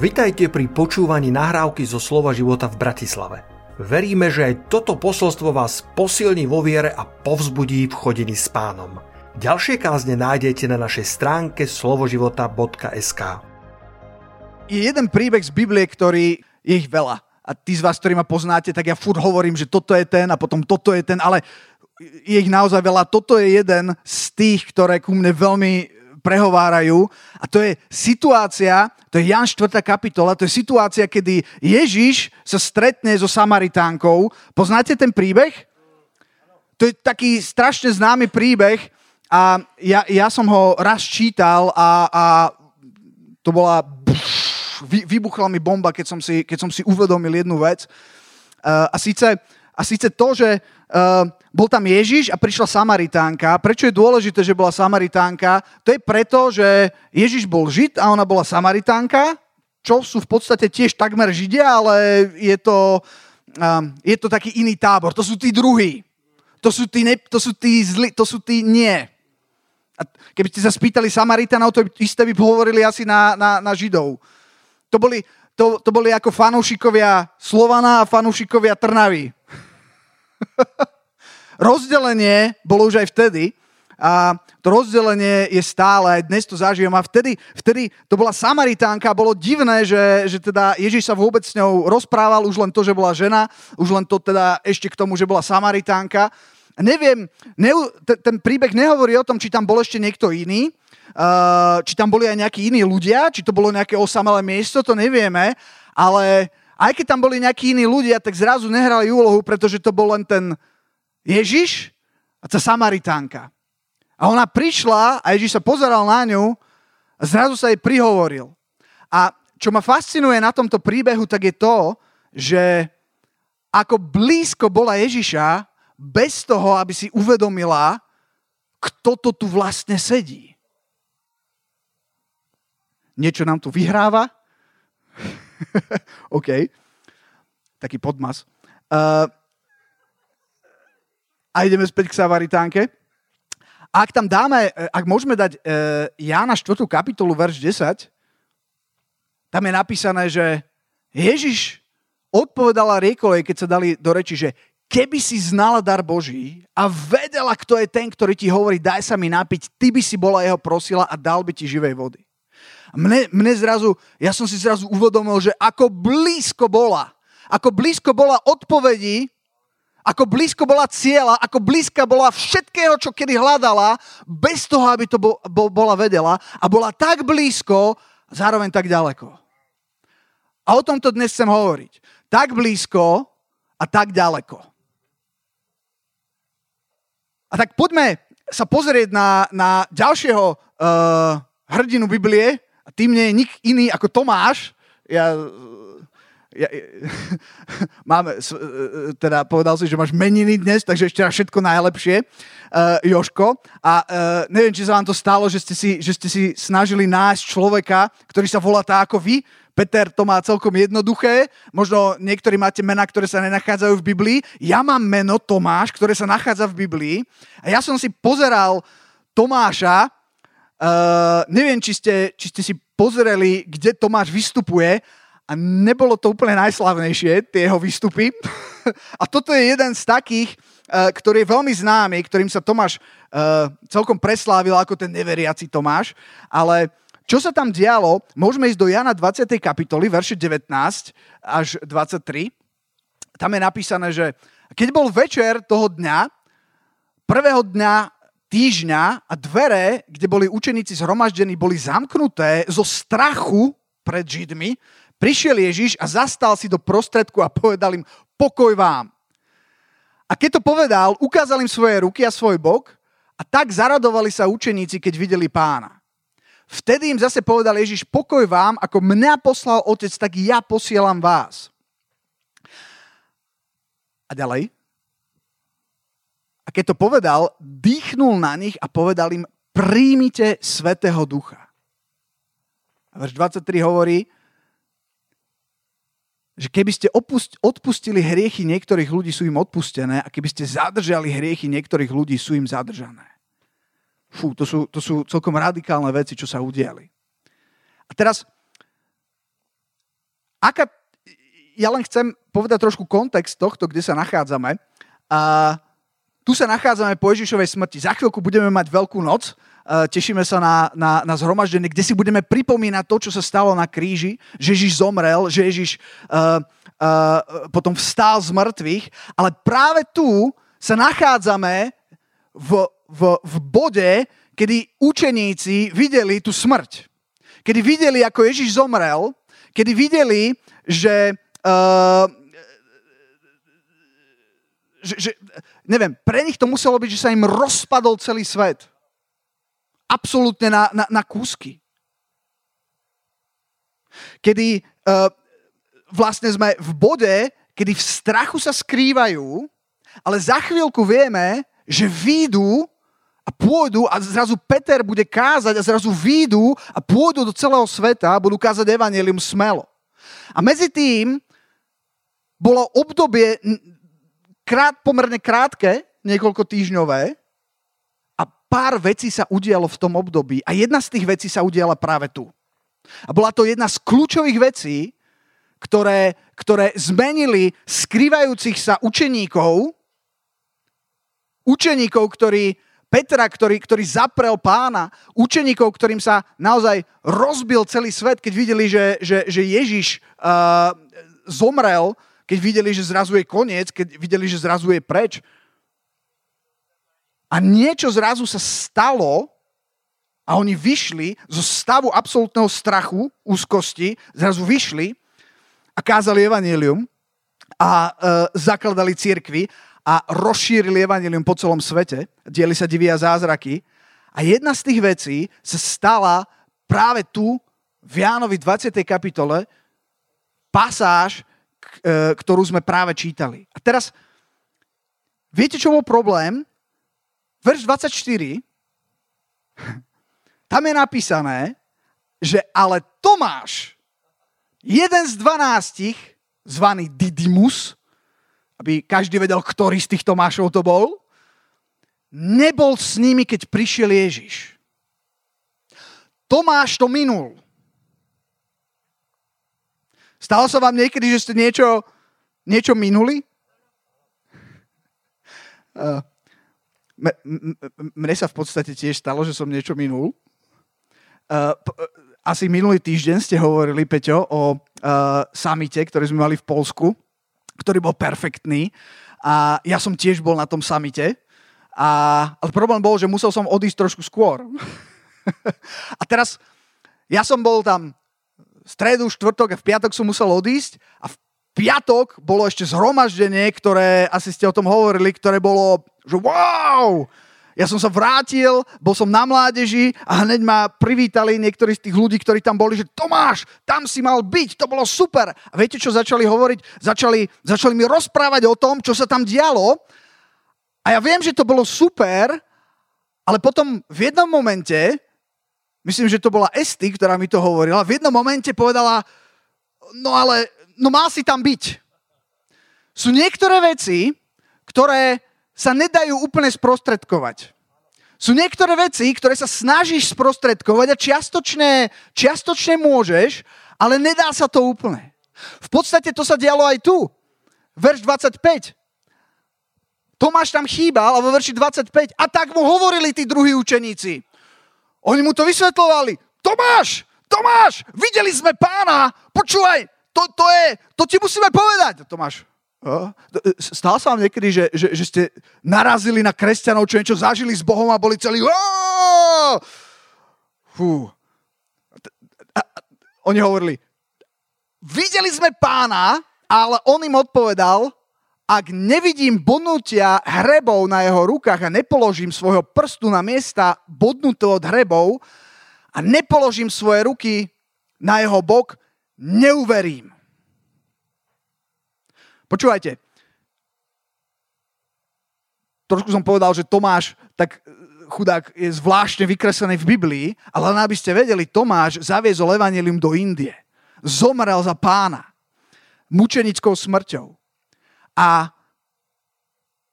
Vitajte pri počúvaní nahrávky zo Slova života v Bratislave. Veríme, že aj toto posolstvo vás posilní vo viere a povzbudí v chodení s pánom. Ďalšie kázne nájdete na našej stránke slovoživota.sk Je jeden príbeh z Biblie, ktorý je ich veľa. A tí z vás, ktorí ma poznáte, tak ja furt hovorím, že toto je ten a potom toto je ten, ale je ich naozaj veľa. Toto je jeden z tých, ktoré ku mne veľmi prehovárajú. A to je situácia, to je Jan 4. kapitola, to je situácia, kedy Ježiš sa stretne so Samaritánkou. Poznáte ten príbeh? To je taký strašne známy príbeh a ja, ja som ho raz čítal a, a to bola... Vy, vybuchla mi bomba, keď som si, keď som si uvedomil jednu vec. Uh, a síce, a síce to, že uh, bol tam Ježiš a prišla Samaritánka. Prečo je dôležité, že bola Samaritánka? To je preto, že Ježiš bol Žid a ona bola Samaritánka, čo sú v podstate tiež takmer Židia, ale je to, um, je to taký iný tábor. To sú tí druhí. To sú tí, ne, to sú tí zli, to sú tí nie. A keby ste sa spýtali Samaritanov, to isté by hovorili asi na, na, na Židov. To boli, to, to boli ako fanúšikovia Slovana a fanúšikovia Trnavy. rozdelenie bolo už aj vtedy a to rozdelenie je stále, aj dnes to zažijem a vtedy, vtedy to bola Samaritánka, bolo divné, že, že teda Ježiš sa vôbec s ňou rozprával, už len to, že bola žena, už len to teda ešte k tomu, že bola Samaritánka. Neviem, ne, ten príbeh nehovorí o tom, či tam bol ešte niekto iný, uh, či tam boli aj nejakí iní ľudia, či to bolo nejaké osamelé miesto, to nevieme, ale aj keď tam boli nejakí iní ľudia, tak zrazu nehrali úlohu, pretože to bol len ten Ježiš a tá Samaritánka. A ona prišla a Ježiš sa pozeral na ňu a zrazu sa jej prihovoril. A čo ma fascinuje na tomto príbehu, tak je to, že ako blízko bola Ježiša, bez toho, aby si uvedomila, kto to tu vlastne sedí. Niečo nám tu vyhráva? OK. Taký podmas. Uh, a ideme späť k Samaritánke. Ak tam dáme, e, ak môžeme dať e, Jána 4. kapitolu, verš 10, tam je napísané, že Ježiš odpovedala riekolej, keď sa dali do reči, že keby si znala dar Boží a vedela, kto je ten, ktorý ti hovorí, daj sa mi napiť, ty by si bola jeho prosila a dal by ti živej vody. Mne, mne zrazu, ja som si zrazu uvedomil, že ako blízko bola, ako blízko bola odpovedí, ako blízko bola cieľa, ako blízka bola všetkého, čo kedy hľadala, bez toho, aby to bo, bo, bola vedela a bola tak blízko, zároveň tak ďaleko. A o tomto dnes chcem hovoriť. Tak blízko a tak ďaleko. A tak poďme sa pozrieť na, na ďalšieho uh, hrdinu Biblie. A tým nie je nik iný ako Tomáš. Ja ja, máme, e, e, teda povedal si, že máš meniny dnes, takže ešte raz všetko najlepšie, uh, Joško. A uh, neviem, či sa vám to stalo, že ste, si, že ste si snažili nájsť človeka, ktorý sa volá tak ako vy. Peter to má celkom jednoduché. Možno niektorí máte mená, ktoré sa nenachádzajú v Biblii. Ja mám meno Tomáš, ktoré sa nachádza v Biblii. A ja som si pozeral Tomáša, uh, neviem, či ste, či ste si pozreli, kde Tomáš vystupuje, a nebolo to úplne najslavnejšie, tie jeho výstupy. a toto je jeden z takých, uh, ktorý je veľmi známy, ktorým sa Tomáš uh, celkom preslávil ako ten neveriaci Tomáš. Ale čo sa tam dialo, môžeme ísť do Jana 20. kapitoly, verše 19 až 23. Tam je napísané, že keď bol večer toho dňa, prvého dňa týždňa a dvere, kde boli učeníci zhromaždení, boli zamknuté zo strachu pred Židmi, Prišiel Ježiš a zastal si do prostredku a povedal im, pokoj vám. A keď to povedal, ukázal im svoje ruky a svoj bok a tak zaradovali sa učeníci, keď videli pána. Vtedy im zase povedal Ježiš, pokoj vám, ako mňa poslal otec, tak ja posielam vás. A ďalej. A keď to povedal, dýchnul na nich a povedal im, príjmite Svetého Ducha. A verš 23 hovorí, že keby ste opust, odpustili hriechy niektorých ľudí, sú im odpustené a keby ste zadržali hriechy niektorých ľudí, sú im zadržané. Fú, to sú, to sú celkom radikálne veci, čo sa udiali. A teraz aká, ja len chcem povedať trošku kontext tohto, kde sa nachádzame. A tu sa nachádzame po Ježišovej smrti. Za chvíľku budeme mať Veľkú noc. Tešíme sa na, na, na zhromaždenie, kde si budeme pripomínať to, čo sa stalo na kríži, že Ježiš zomrel, že Ježiš uh, uh, potom vstál z mŕtvych. Ale práve tu sa nachádzame v, v, v bode, kedy učeníci videli tú smrť. Kedy videli, ako Ježiš zomrel, kedy videli, že, uh, že, že neviem, pre nich to muselo byť, že sa im rozpadol celý svet. Absolútne na, na, na kúsky. Kedy uh, vlastne sme v bode, kedy v strachu sa skrývajú, ale za chvíľku vieme, že výjdu a pôjdu a zrazu Peter bude kázať a zrazu výjdu a pôjdu do celého sveta a budú kázať evanelium smelo. A medzi tým bolo obdobie krát, pomerne krátke, niekoľko týždňové a pár vecí sa udialo v tom období a jedna z tých vecí sa udiala práve tu. A bola to jedna z kľúčových vecí, ktoré, ktoré zmenili skrývajúcich sa učeníkov, učeníkov, ktorí, Petra, ktorý, ktorý zaprel pána, učeníkov, ktorým sa naozaj rozbil celý svet, keď videli, že, že, že Ježiš uh, zomrel, keď videli, že zrazu je koniec, keď videli, že zrazu je preč. A niečo zrazu sa stalo a oni vyšli zo stavu absolútneho strachu, úzkosti, zrazu vyšli a kázali evanílium a e, zakladali církvy a rozšírili evanílium po celom svete, dieli sa divia zázraky. A jedna z tých vecí sa stala práve tu, v Jánovi 20. kapitole, pasáž, ktorú sme práve čítali. A teraz, viete, čo bol problém? Verš 24, tam je napísané, že ale Tomáš, jeden z dvanástich, zvaný Didymus, aby každý vedel, ktorý z tých Tomášov to bol, nebol s nimi, keď prišiel Ježiš. Tomáš to minul. Stalo sa vám niekedy, že ste niečo, niečo minuli? Uh, mne sa v podstate tiež stalo, že som niečo minul. Uh, asi minulý týždeň ste hovorili, Peťo, o samite, ktorý sme mali v Polsku, ktorý bol perfektný. A ja som tiež bol na tom samite. A, ale problém bol, že musel som odísť trošku skôr. a teraz ja som bol tam stredu, štvrtok a v piatok som musel odísť a v piatok bolo ešte zhromaždenie, ktoré, asi ste o tom hovorili, ktoré bolo že wow! Ja som sa vrátil, bol som na mládeži a hneď ma privítali niektorí z tých ľudí, ktorí tam boli, že Tomáš, tam si mal byť, to bolo super. A viete, čo začali hovoriť? Začali, začali mi rozprávať o tom, čo sa tam dialo. A ja viem, že to bolo super, ale potom v jednom momente, myslím, že to bola Esty, ktorá mi to hovorila, v jednom momente povedala, no ale, no mal si tam byť. Sú niektoré veci, ktoré sa nedajú úplne sprostredkovať. Sú niektoré veci, ktoré sa snažíš sprostredkovať a čiastočne, čiastočne môžeš, ale nedá sa to úplne. V podstate to sa dialo aj tu. Verš 25. Tomáš tam chýbal a vo verši 25 a tak mu hovorili tí druhí učeníci. Oni mu to vysvetlovali. Tomáš, Tomáš, videli sme pána, počúvaj, to, to je, to ti musíme povedať. Tomáš, Stalo sa vám niekedy, že, že, že ste narazili na kresťanov, čo niečo zažili s Bohom a boli celí... Fú. Oni hovorili, videli sme pána, ale on im odpovedal, ak nevidím bodnutia hrebov na jeho rukách a nepoložím svojho prstu na miesta bodnuté od hrebov a nepoložím svoje ruky na jeho bok, neuverím. Počúvajte, trošku som povedal, že Tomáš, tak e, chudák je zvláštne vykreslený v Biblii, ale len aby ste vedeli, Tomáš zaviezol evanelium do Indie. Zomrel za pána. Mučenickou smrťou. A,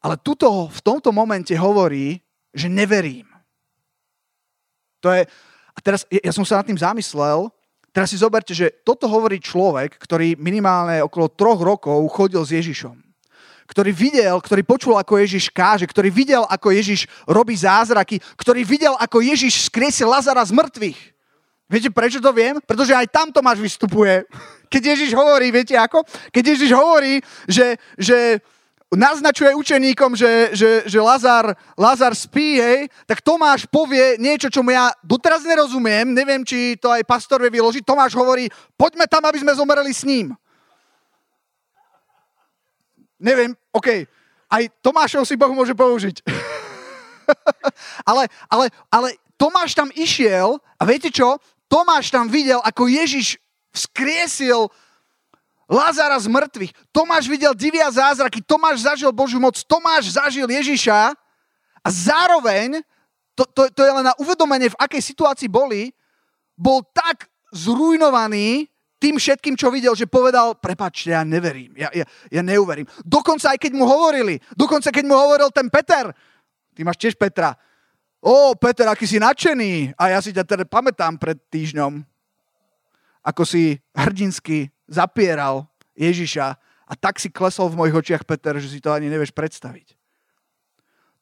ale tuto, v tomto momente hovorí, že neverím. To je, a teraz ja som sa nad tým zamyslel, Teraz si zoberte, že toto hovorí človek, ktorý minimálne okolo troch rokov chodil s Ježišom. Ktorý videl, ktorý počul, ako Ježiš káže, ktorý videl, ako Ježiš robí zázraky, ktorý videl, ako Ježiš skriesil Lazara z mŕtvych. Viete, prečo to viem? Pretože aj tam Tomáš vystupuje. Keď Ježiš hovorí, viete ako? Keď Ježiš hovorí, že, že naznačuje učeníkom, že, že, že Lazar, Lazar spí, hej, tak Tomáš povie niečo, čo ja doteraz nerozumiem, neviem, či to aj pastor vie vyložiť. Tomáš hovorí, poďme tam, aby sme zomreli s ním. Neviem, OK, aj Tomášov si Boh môže použiť. ale, ale, ale Tomáš tam išiel a viete čo? Tomáš tam videl, ako Ježiš vzkriesil Lazara z mŕtvych. Tomáš videl divia zázraky, Tomáš zažil Božiu moc, Tomáš zažil Ježiša a zároveň, to, to, to je len na uvedomenie, v akej situácii boli, bol tak zrujnovaný tým všetkým, čo videl, že povedal, prepačte, ja neverím, ja, ja, ja neuverím. Dokonca aj keď mu hovorili, dokonca keď mu hovoril ten Peter, ty máš tiež Petra, o, Peter, aký si nadšený, a ja si ťa teda pamätám pred týždňom, ako si hrdinsky zapieral Ježiša a tak si klesol v mojich očiach, Peter, že si to ani nevieš predstaviť.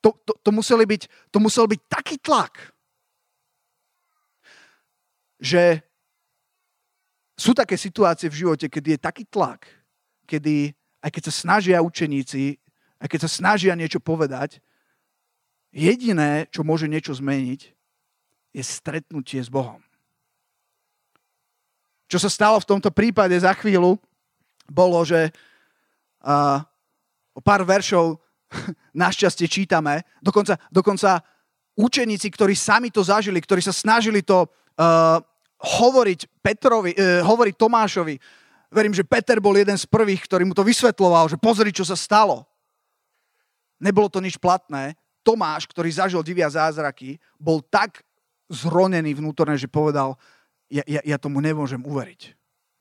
To, to, to, museli byť, to musel byť taký tlak, že sú také situácie v živote, kedy je taký tlak, kedy aj keď sa snažia učeníci, aj keď sa snažia niečo povedať, jediné, čo môže niečo zmeniť, je stretnutie s Bohom. Čo sa stalo v tomto prípade za chvíľu, bolo, že uh, o pár veršov našťastie čítame, dokonca, dokonca učeníci, ktorí sami to zažili, ktorí sa snažili to uh, hovoriť Petrovi, uh, hovoriť Tomášovi. Verím, že Peter bol jeden z prvých, ktorý mu to vysvetloval, že pozri, čo sa stalo. Nebolo to nič platné. Tomáš, ktorý zažil divia zázraky, bol tak zronený vnútorne, že povedal, ja, ja, ja tomu nemôžem uveriť.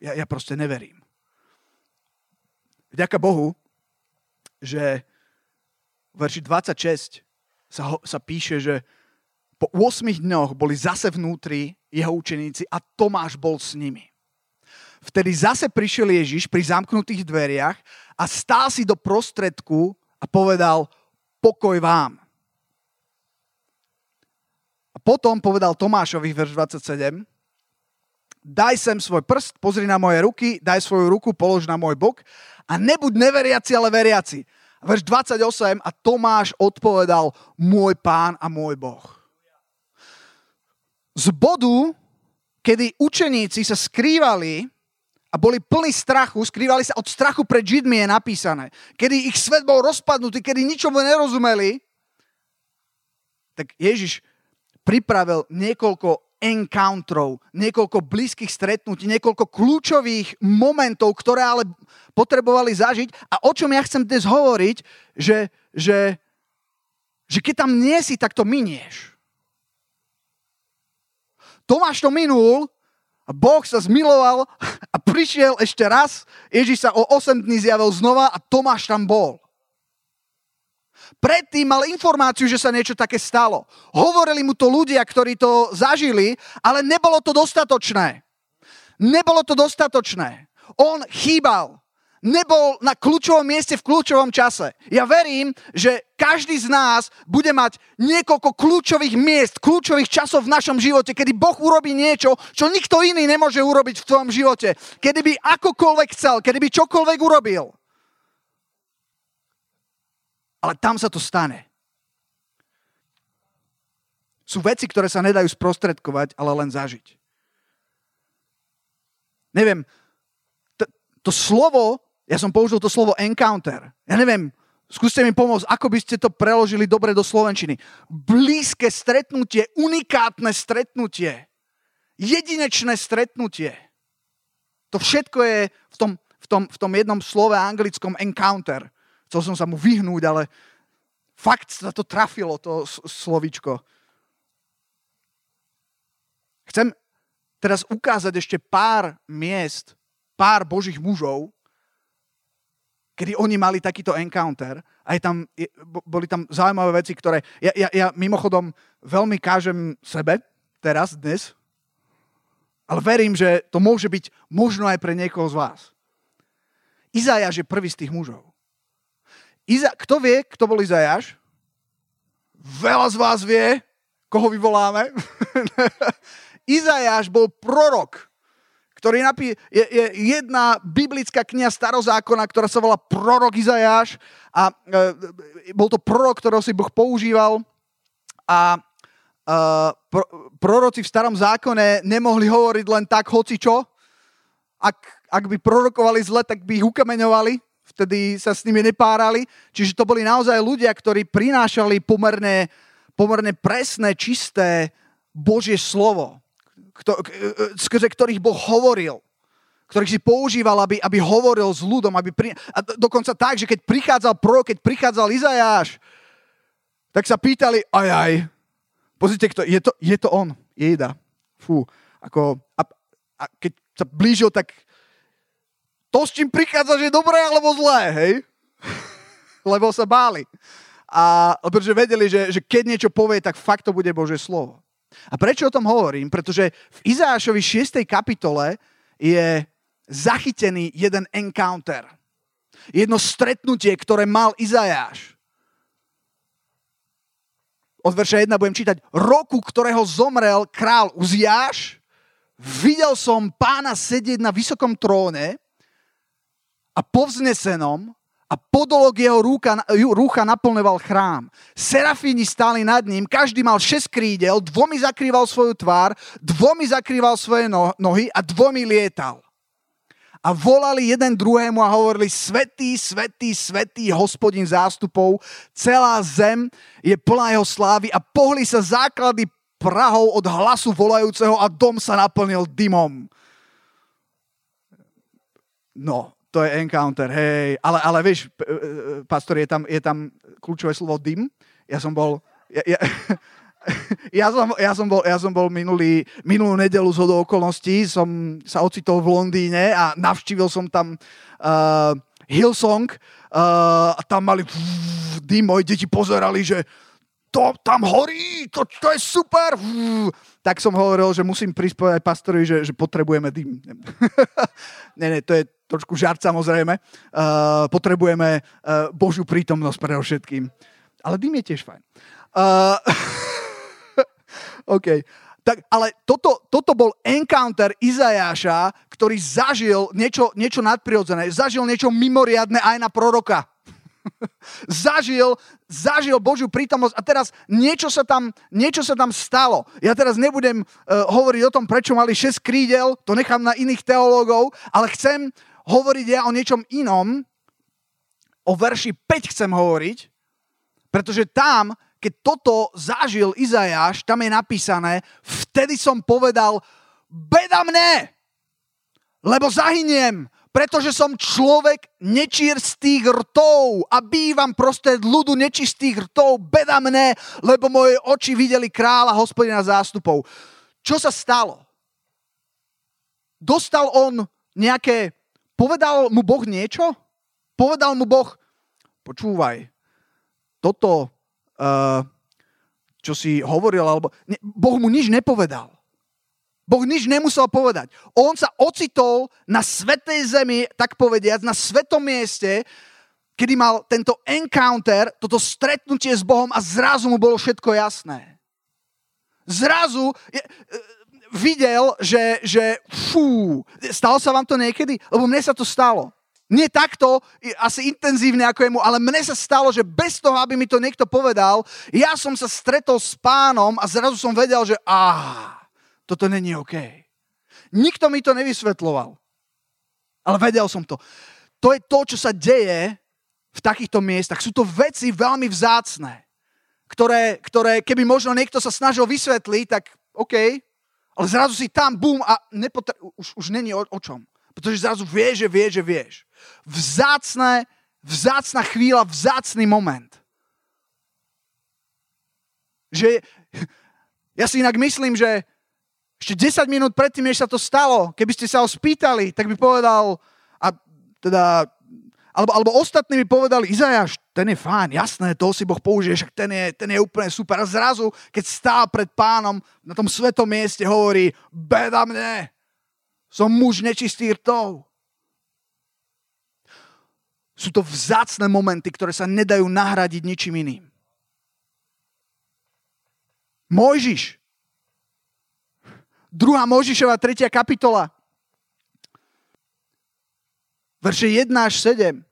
Ja, ja proste neverím. Vďaka Bohu, že v verši 26 sa, ho, sa píše, že po 8 dňoch boli zase vnútri jeho učeníci a Tomáš bol s nimi. Vtedy zase prišiel Ježiš pri zamknutých dveriach a stál si do prostredku a povedal pokoj vám. A potom povedal Tomášovi, verš 27, daj sem svoj prst, pozri na moje ruky, daj svoju ruku, polož na môj bok a nebuď neveriaci, ale veriaci. Verš 28 a Tomáš odpovedal, môj pán a môj boh. Z bodu, kedy učeníci sa skrývali a boli plní strachu, skrývali sa od strachu pred Židmi je napísané, kedy ich svet bol rozpadnutý, kedy ničomu nerozumeli, tak Ježiš pripravil niekoľko encounterov, niekoľko blízkych stretnutí, niekoľko kľúčových momentov, ktoré ale potrebovali zažiť. A o čom ja chcem dnes hovoriť, že, že, že keď tam nie si, tak to minieš. Tomáš to minul, a Boh sa zmiloval a prišiel ešte raz. Ježiš sa o 8 dní zjavil znova a Tomáš tam bol. Predtým mal informáciu, že sa niečo také stalo. Hovorili mu to ľudia, ktorí to zažili, ale nebolo to dostatočné. Nebolo to dostatočné. On chýbal. Nebol na kľúčovom mieste v kľúčovom čase. Ja verím, že každý z nás bude mať niekoľko kľúčových miest, kľúčových časov v našom živote, kedy Boh urobí niečo, čo nikto iný nemôže urobiť v tvojom živote. Kedy by akokoľvek chcel, kedy by čokoľvek urobil. Ale tam sa to stane. Sú veci, ktoré sa nedajú sprostredkovať, ale len zažiť. Neviem, to, to slovo, ja som použil to slovo encounter. Ja neviem, skúste mi pomôcť, ako by ste to preložili dobre do Slovenčiny. Blízke stretnutie, unikátne stretnutie, jedinečné stretnutie. To všetko je v tom, v tom, v tom jednom slove anglickom encounter. Chcel som sa mu vyhnúť, ale fakt sa to trafilo, to slovičko. Chcem teraz ukázať ešte pár miest, pár božích mužov, kedy oni mali takýto encounter a je tam, boli tam zaujímavé veci, ktoré... Ja, ja, ja mimochodom veľmi kážem sebe teraz, dnes. Ale verím, že to môže byť možno aj pre niekoho z vás. Izajáš je prvý z tých mužov. Iza, kto vie, kto bol Izajáš? Veľa z vás vie, koho vyvoláme. Izajáš bol prorok, ktorý napí- je, je jedna biblická kniha starozákona, ktorá sa volá prorok Izajáš a e, bol to prorok, ktorého si Boh používal a e, pro, proroci v starom zákone nemohli hovoriť len tak hoci čo. Ak, ak by prorokovali zle, tak by ich ukameňovali, vtedy sa s nimi nepárali. Čiže to boli naozaj ľudia, ktorí prinášali pomerne, pomerne presné, čisté Božie slovo skrze ktorých Boh hovoril ktorých si používal, aby, aby hovoril s ľudom, aby pri... a dokonca tak, že keď prichádzal prorok, keď prichádzal Izajáš, tak sa pýtali, aj aj, pozrite, kto, je, to, je to on, jeda. Fú, ako, a, a keď sa blížil, tak to, s čím prichádza, že je dobré alebo zlé, hej? Lebo sa báli. A pretože vedeli, že, že keď niečo povie, tak fakt to bude Božie slovo. A prečo o tom hovorím? Pretože v Izášovi 6. kapitole je zachytený jeden encounter. Jedno stretnutie, ktoré mal Izajáš. Od verša 1 budem čítať. Roku, ktorého zomrel král Uziáš, videl som pána sedieť na vysokom tróne a povznesenom a podolok jeho rúka, rúcha naplňoval chrám. Serafíni stáli nad ním, každý mal šesť krídel, dvomi zakrýval svoju tvár, dvomi zakrýval svoje no-, nohy a dvomi lietal. A volali jeden druhému a hovorili, svetý, svetý, svetý hospodin zástupov, celá zem je plná jeho slávy a pohli sa základy prahov od hlasu volajúceho a dom sa naplnil dymom. No, to je encounter, hej. Ale, ale vieš, e, e, pastor, je tam, je tam kľúčové slovo dym. Ja som bol... Ja, ja, ja, som, ja, som bol, ja som bol minulý, minulú nedelu z hodou okolností, som sa ocitol v Londýne a navštívil som tam uh, Hillsong uh, a tam mali dym, moji deti pozerali, že to tam horí, to, to je super. Tak som hovoril, že musím prispôsobiť pastorovi, že, že potrebujeme dym. ne, ne, to je trošku žart samozrejme. Uh, potrebujeme uh, Božiu prítomnosť pre všetkým. Ale dym je tiež fajn. Uh, OK. Tak, ale toto, toto bol encounter Izajáša, ktorý zažil niečo, niečo nadprirodzené, zažil niečo mimoriadne aj na proroka. zažil, zažil Božiu prítomnosť a teraz niečo sa tam, niečo sa tam stalo. Ja teraz nebudem uh, hovoriť o tom, prečo mali 6 krídel, to nechám na iných teológov, ale chcem hovoriť ja o niečom inom. O verši 5 chcem hovoriť, pretože tam, keď toto zažil Izajáš, tam je napísané, vtedy som povedal, beda mne, lebo zahyniem, pretože som človek nečistých rtov a bývam prostred ľudu nečistých rtov, beda mne, lebo moje oči videli kráľa hospodina zástupov. Čo sa stalo? Dostal on nejaké, povedal mu Boh niečo? Povedal mu Boh, počúvaj, toto, uh, čo si hovoril, alebo... Ne, boh mu nič nepovedal. Boh nič nemusel povedať. On sa ocitol na svetej zemi, tak povediac, na svetom mieste, kedy mal tento encounter, toto stretnutie s Bohom a zrazu mu bolo všetko jasné. Zrazu je, videl, že, že fú, stalo sa vám to niekedy? Lebo mne sa to stalo. Nie takto, asi intenzívne ako jemu, ale mne sa stalo, že bez toho, aby mi to niekto povedal, ja som sa stretol s pánom a zrazu som vedel, že áh, toto není OK. Nikto mi to nevysvetloval. Ale vedel som to. To je to, čo sa deje v takýchto miestach. Sú to veci veľmi vzácne, ktoré, ktoré keby možno niekto sa snažil vysvetliť, tak OK, ale zrazu si tam, bum, a nepotre- už, už není o, o čom. Pretože zrazu vieš, že vieš, že vieš. Vzácne, vzácna chvíľa, vzácný moment. Že ja si inak myslím, že ešte 10 minút predtým, než sa to stalo, keby ste sa ho spýtali, tak by povedal, a teda, alebo, alebo ostatní by povedali, Izajáš, ten je fajn, jasné, to si Boh použije, však ten je, ten je úplne super. A zrazu, keď stál pred pánom na tom svetom mieste, hovorí, beda mne, Som muž nečistý rtov. Sú to vzácne momenty, ktoré sa nedajú nahradiť ničím iným. Mojžiš. Druhá Mojžišova, tretia kapitola. Verše 1 až 7.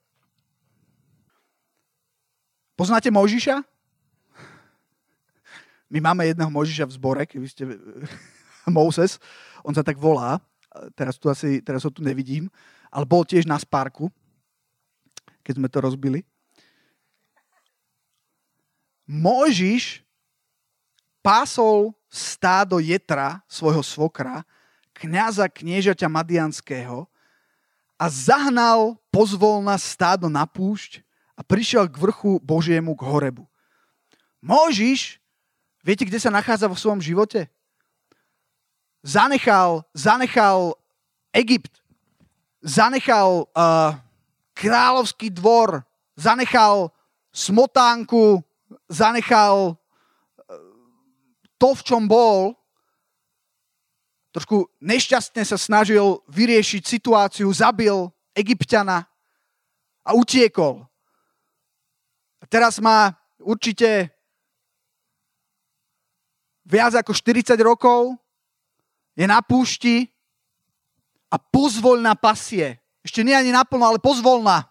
Poznáte Mojžiša? My máme jedného Mojžiša v zbore, keby ste... Moses, on sa tak volá. Teraz, tu asi, teraz ho tu nevidím. Ale bol tiež na spárku, keď sme to rozbili. Mojžiš pásol stádo Jetra, svojho svokra, kniaza kniežaťa Madianského a zahnal pozvolna stádo na púšť a prišiel k vrchu Božiemu k Horebu. Mojžiš Viete, kde sa nachádza vo svojom živote? Zanechal, zanechal Egypt, zanechal uh, kráľovský dvor, zanechal smotánku, zanechal uh, to, v čom bol, trošku nešťastne sa snažil vyriešiť situáciu, zabil Egyptiana a utiekol. A teraz má určite viac ako 40 rokov, je na púšti a pozvoľná pasie. Ešte nie ani naplno, ale pozvolná.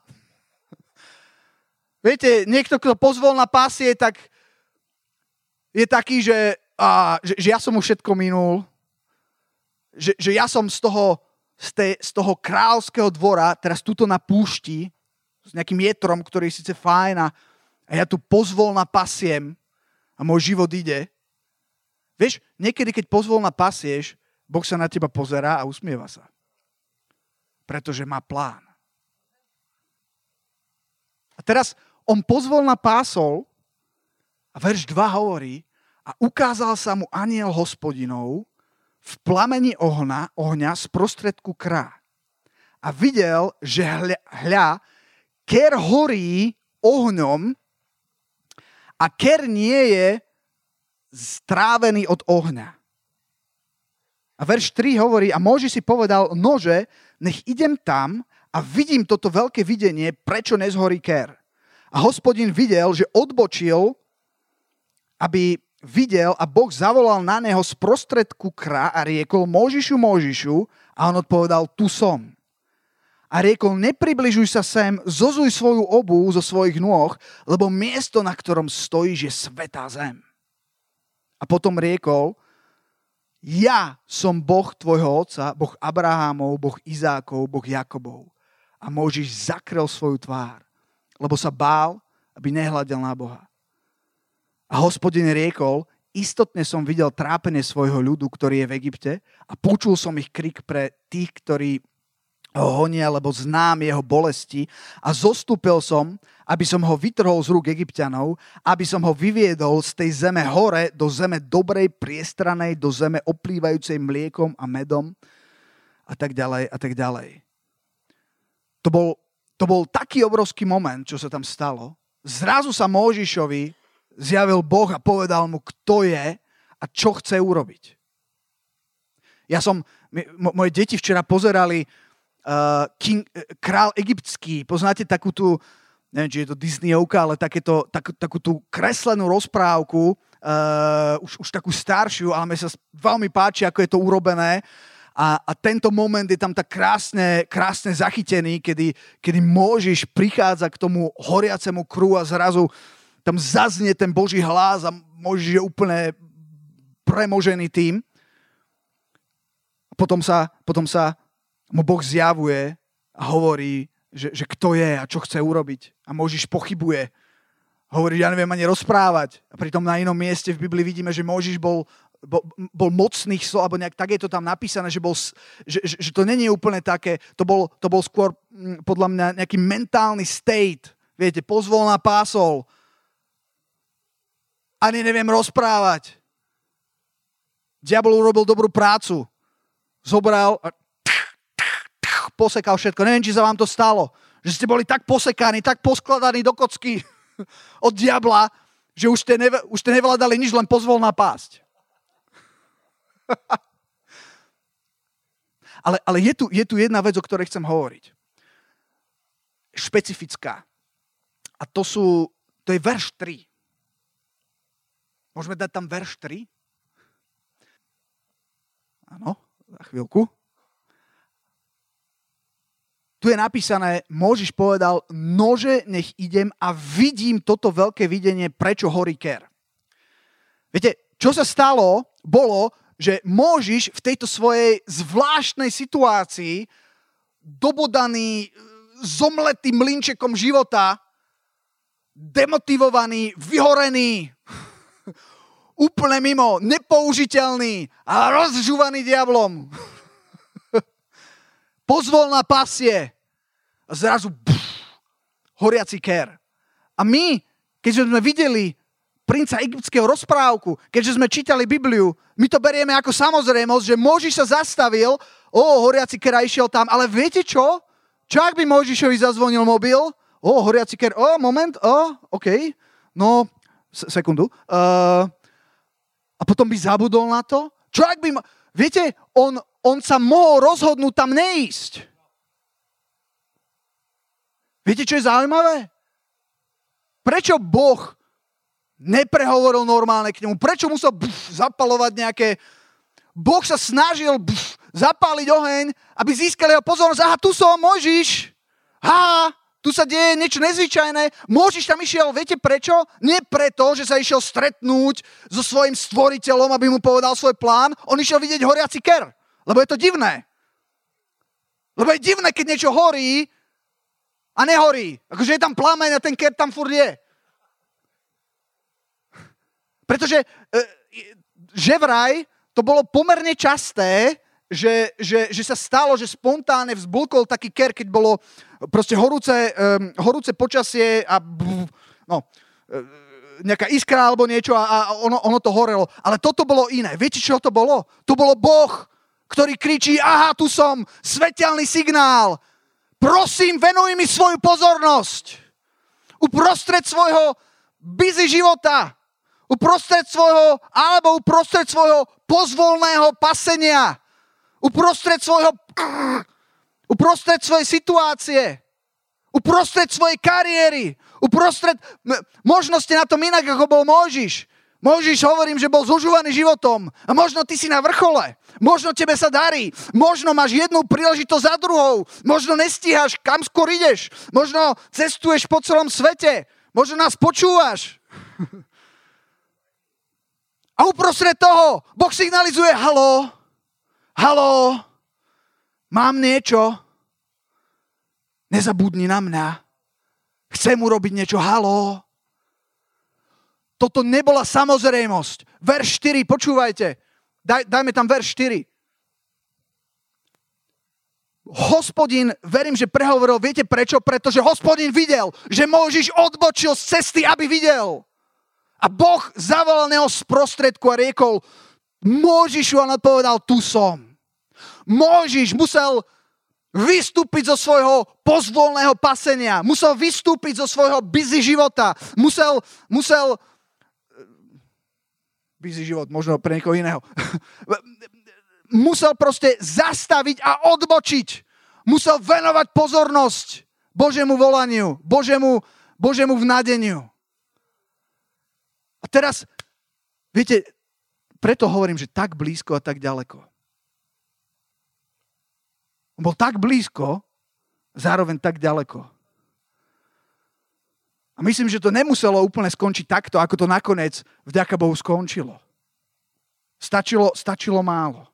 Viete, niekto, kto pozvolná pasie, tak je taký, že, a, že, že ja som mu všetko minul, že, že ja som z toho, z, te, z toho kráľovského dvora teraz tuto na púšti s nejakým jetrom, ktorý je síce fajn a, a ja tu pozvolná pasiem a môj život ide. Vieš, niekedy, keď pozvolna pasieš, Boh sa na teba pozerá a usmieva sa. Pretože má plán. A teraz on pozvolna pásol a verš 2 hovorí a ukázal sa mu aniel hospodinov v plameni ohna, ohňa z prostredku krá. A videl, že hľa, hľa ker horí ohňom a ker nie je strávený od ohňa. A verš 3 hovorí, a môže si povedal, nože, nech idem tam a vidím toto veľké videnie, prečo nezhorí ker. A hospodin videl, že odbočil, aby videl a Boh zavolal na neho z prostredku kra a riekol, Možišu, Možišu, a on odpovedal, tu som. A riekol, nepribližuj sa sem, zozuj svoju obu zo svojich nôh, lebo miesto, na ktorom stojíš, je svetá zem. A potom riekol, ja som Boh tvojho otca, Boh Abrahámov, Boh Izákov, Boh Jakobov. A Mojžiš zakrel svoju tvár, lebo sa bál, aby nehľadel na Boha. A hospodin riekol, istotne som videl trápenie svojho ľudu, ktorý je v Egypte a počul som ich krik pre tých, ktorí ho honia, lebo znám jeho bolesti a zostúpil som, aby som ho vytrhol z rúk egyptianov, aby som ho vyviedol z tej zeme hore do zeme dobrej, priestranej, do zeme oplývajúcej mliekom a medom a tak ďalej a tak ďalej. To bol, to bol taký obrovský moment, čo sa tam stalo. Zrazu sa Móžišovi zjavil Boh a povedal mu, kto je a čo chce urobiť. Ja som, moje deti včera pozerali uh, king, uh, král egyptský. Poznáte takú tú, neviem, či je to Disneyovka, ale takéto, tak, takú tú kreslenú rozprávku, uh, už, už takú staršiu, ale mi sa veľmi páči, ako je to urobené. A, a tento moment je tam tak krásne, krásne zachytený, kedy, kedy môžeš prichádza k tomu horiacemu kru a zrazu tam zaznie ten Boží hlas a môžeš je úplne premožený tým. Potom sa, potom sa mu Boh zjavuje a hovorí, že, že kto je a čo chce urobiť. A Možiš pochybuje. Hovorí, ja neviem ani rozprávať. A pritom na inom mieste v Biblii vidíme, že Možiš bol, bol, bol mocných slov, alebo nejak tak je to tam napísané, že, bol, že, že, že to není úplne také, to bol, to bol skôr mm, podľa mňa nejaký mentálny state. Viete, pozvol na pásol. Ani neviem rozprávať. Diabol urobil dobrú prácu. Zobral a posekal všetko. Neviem, či sa vám to stalo. Že ste boli tak posekaní, tak poskladaní do kocky od diabla, že už ste, neve, už ste nevládali nič, len pozvol na pásť. Ale, ale je, tu, je tu jedna vec, o ktorej chcem hovoriť. Špecifická. A to sú, to je verš 3. Môžeme dať tam verš 3? Áno, za chvíľku. Tu je napísané, môžeš povedal, nože nech idem a vidím toto veľké videnie, prečo horí ker. Viete, čo sa stalo, bolo, že môžeš v tejto svojej zvláštnej situácii, dobodaný, zomletý mlinčekom života, demotivovaný, vyhorený, úplne mimo, nepoužiteľný a rozžúvaný diablom. Pozvol na pasie a zrazu pff, horiaci ker. A my, keď sme videli princa egyptského rozprávku, keďže sme čítali Bibliu, my to berieme ako samozrejmosť, že Možiš sa zastavil, o, horiaci ker išiel tam, ale viete čo? Čo ak by Možišovi zazvonil mobil? O, horiaci ker, o, moment, o, OK, no, sekundu. Uh, a potom by zabudol na to? Čo ak by... Ma... Viete, on, on sa mohol rozhodnúť tam neísť. Viete, čo je zaujímavé? Prečo Boh neprehovoril normálne k nemu? Prečo musel buf, zapalovať nejaké... Boh sa snažil buf, zapáliť oheň, aby získali jeho pozornosť. Aha, tu som, Mojžiš. Ha, tu sa deje niečo nezvyčajné. Môžiš tam išiel, viete prečo? Nie preto, že sa išiel stretnúť so svojim stvoriteľom, aby mu povedal svoj plán. On išiel vidieť horiaci ker. Lebo je to divné. Lebo je divné, keď niečo horí a nehorí. Akože je tam plameň a ten ker tam furt je. Pretože e, že vraj to bolo pomerne časté, že, že, že sa stalo, že spontánne vzbulkol taký ker, keď bolo proste horúce, um, horúce počasie a no, e, nejaká iskra alebo niečo a, a ono, ono to horelo. Ale toto bolo iné. Viete, čo to bolo? To bolo Boh, ktorý kričí, aha, tu som, svetelný signál. Prosím, venuj mi svoju pozornosť. Uprostred svojho busy života. Uprostred svojho, alebo uprostred svojho pozvolného pasenia uprostred svojho... Uprostred svojej situácie. Uprostred svojej kariéry. Uprostred... Možno ste na tom inak, ako bol Mojžiš. Mojžiš hovorím, že bol zužúvaný životom. A možno ty si na vrchole. Možno tebe sa darí. Možno máš jednu príležitosť za druhou. Možno nestíhaš, kam skôr ideš. Možno cestuješ po celom svete. Možno nás počúvaš. A uprostred toho Boh signalizuje, halo, Halo, mám niečo? Nezabudni na mňa. Chcem urobiť niečo. Halo. Toto nebola samozrejmosť. Verš 4, počúvajte. Daj, dajme tam verš 4. Hospodin, verím, že prehovoril, viete prečo? Pretože hospodin videl, že Mojžiš odbočil z cesty, aby videl. A Boh zavolal neho z prostredku a riekol, Môžiš, on odpovedal, tu som. Môžiš musel vystúpiť zo svojho pozvolného pasenia, musel vystúpiť zo svojho busy života, musel, musel busy život, možno pre niekoho iného, musel proste zastaviť a odbočiť. Musel venovať pozornosť Božemu volaniu, Božemu, Božemu vnadeniu. A teraz, viete, preto hovorím, že tak blízko a tak ďaleko. On bol tak blízko, zároveň tak ďaleko. A myslím, že to nemuselo úplne skončiť takto, ako to nakoniec vďaka Bohu skončilo. Stačilo, stačilo málo.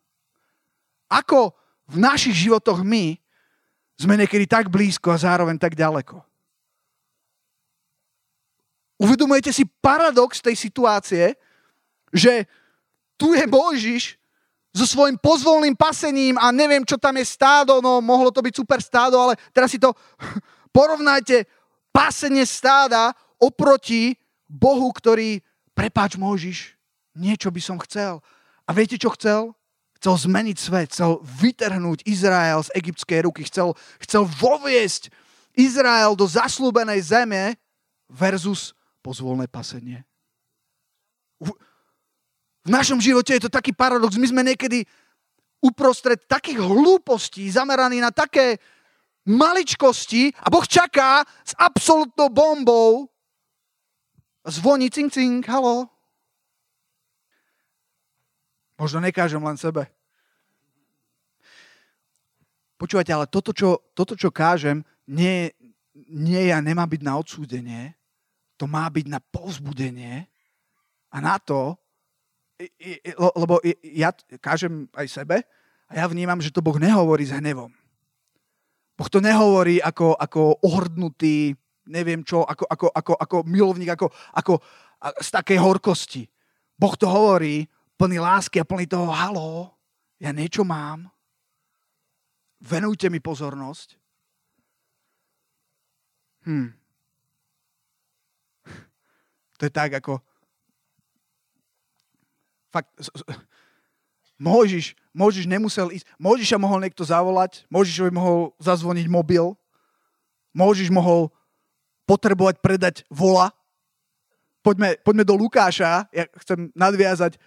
Ako v našich životoch my sme niekedy tak blízko a zároveň tak ďaleko. Uvedomujete si paradox tej situácie, že tu je Božiš so svojím pozvolným pasením a neviem, čo tam je stádo, no mohlo to byť super stádo, ale teraz si to porovnajte, pasenie stáda oproti Bohu, ktorý, prepáč Možiš, niečo by som chcel. A viete, čo chcel? Chcel zmeniť svet, chcel vytrhnúť Izrael z egyptskej ruky, chcel, chcel voviesť Izrael do zaslúbenej zeme versus pozvolné pasenie. V našom živote je to taký paradox. My sme niekedy uprostred takých hlúpostí, zameraný na také maličkosti a Boh čaká s absolútnou bombou zvoní cing cing, halo. Možno nekážem len sebe. Počúvajte, ale toto, čo, toto, čo kážem, nie, nie ja nemá byť na odsúdenie, to má byť na povzbudenie a na to, lebo ja kážem aj sebe a ja vnímam, že to Boh nehovorí s hnevom. Boh to nehovorí ako, ako ohrdnutý, neviem čo, ako, ako, ako, ako milovník, ako, ako z takej horkosti. Boh to hovorí plný lásky a plný toho, halo, ja niečo mám, venujte mi pozornosť. Hm. To je tak, ako fakt, Mojžiš, Mojžiš nemusel ísť, Mojžiša mohol niekto zavolať, Mojžišovi mohol zazvoniť mobil, Mojžiš mohol potrebovať predať vola. Poďme, poďme do Lukáša, ja chcem nadviazať, e,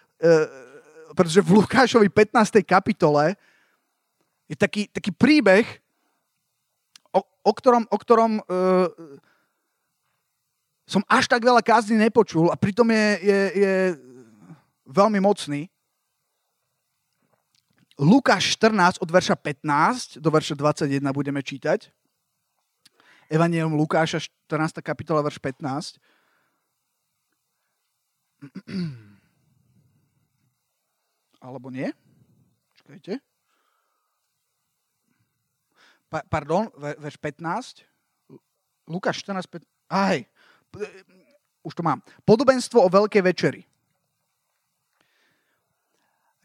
pretože v Lukášovi 15. kapitole je taký, taký príbeh, o, o ktorom, o ktorom e, som až tak veľa kázni nepočul a pritom je, je, je veľmi mocný. Lukáš 14 od verša 15 do verša 21 budeme čítať. Evangelium Lukáša 14. kapitola, verš 15. Alebo nie? Čakajte pa, pardon, verš 15, Lukáš 14, 15, aj, už to mám. Podobenstvo o veľkej večeri.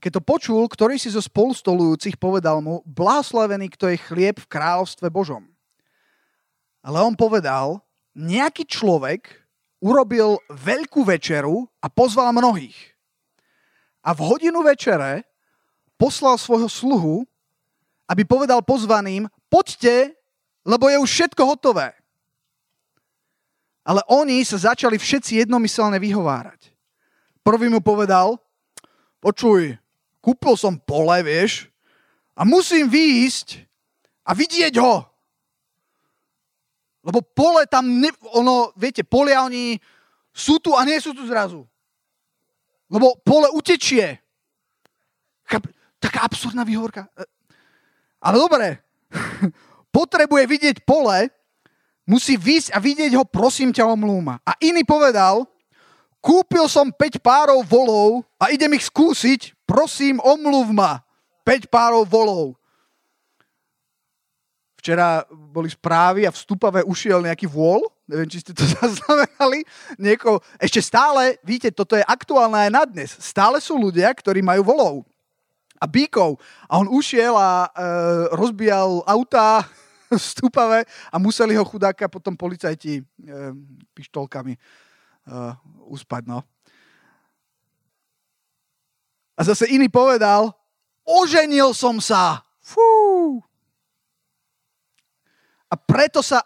Keď to počul, ktorý si zo spolustolujúcich povedal mu, blahoslavený, kto je chlieb v kráľovstve Božom. Ale on povedal, nejaký človek urobil veľkú večeru a pozval mnohých. A v hodinu večere poslal svojho sluhu, aby povedal pozvaným, poďte, lebo je už všetko hotové. Ale oni sa začali všetci jednomyselne vyhovárať. Prvý mu povedal, počuj, kúpil som pole, vieš, a musím výjsť a vidieť ho. Lebo pole tam, ne, ono, viete, polia oni sú tu a nie sú tu zrazu. Lebo pole utečie. Taká absurdná výhovorka. Ale dobre, potrebuje vidieť pole, musí vysť a vidieť ho, prosím ťa, omlúma. A iný povedal, kúpil som 5 párov volov a idem ich skúsiť, prosím, omluv ma. 5 párov volov. Včera boli správy a v Stupave ušiel nejaký vôľ, neviem, či ste to zaznamenali, nieko, ešte stále, vidíte, toto je aktuálne aj na dnes, stále sú ľudia, ktorí majú volov a bíkov. A on ušiel a e, rozbíjal autá stúpavé a museli ho chudáka potom policajti e, pištolkami e, uspať. No. A zase iný povedal, oženil som sa. Fú. A preto sa...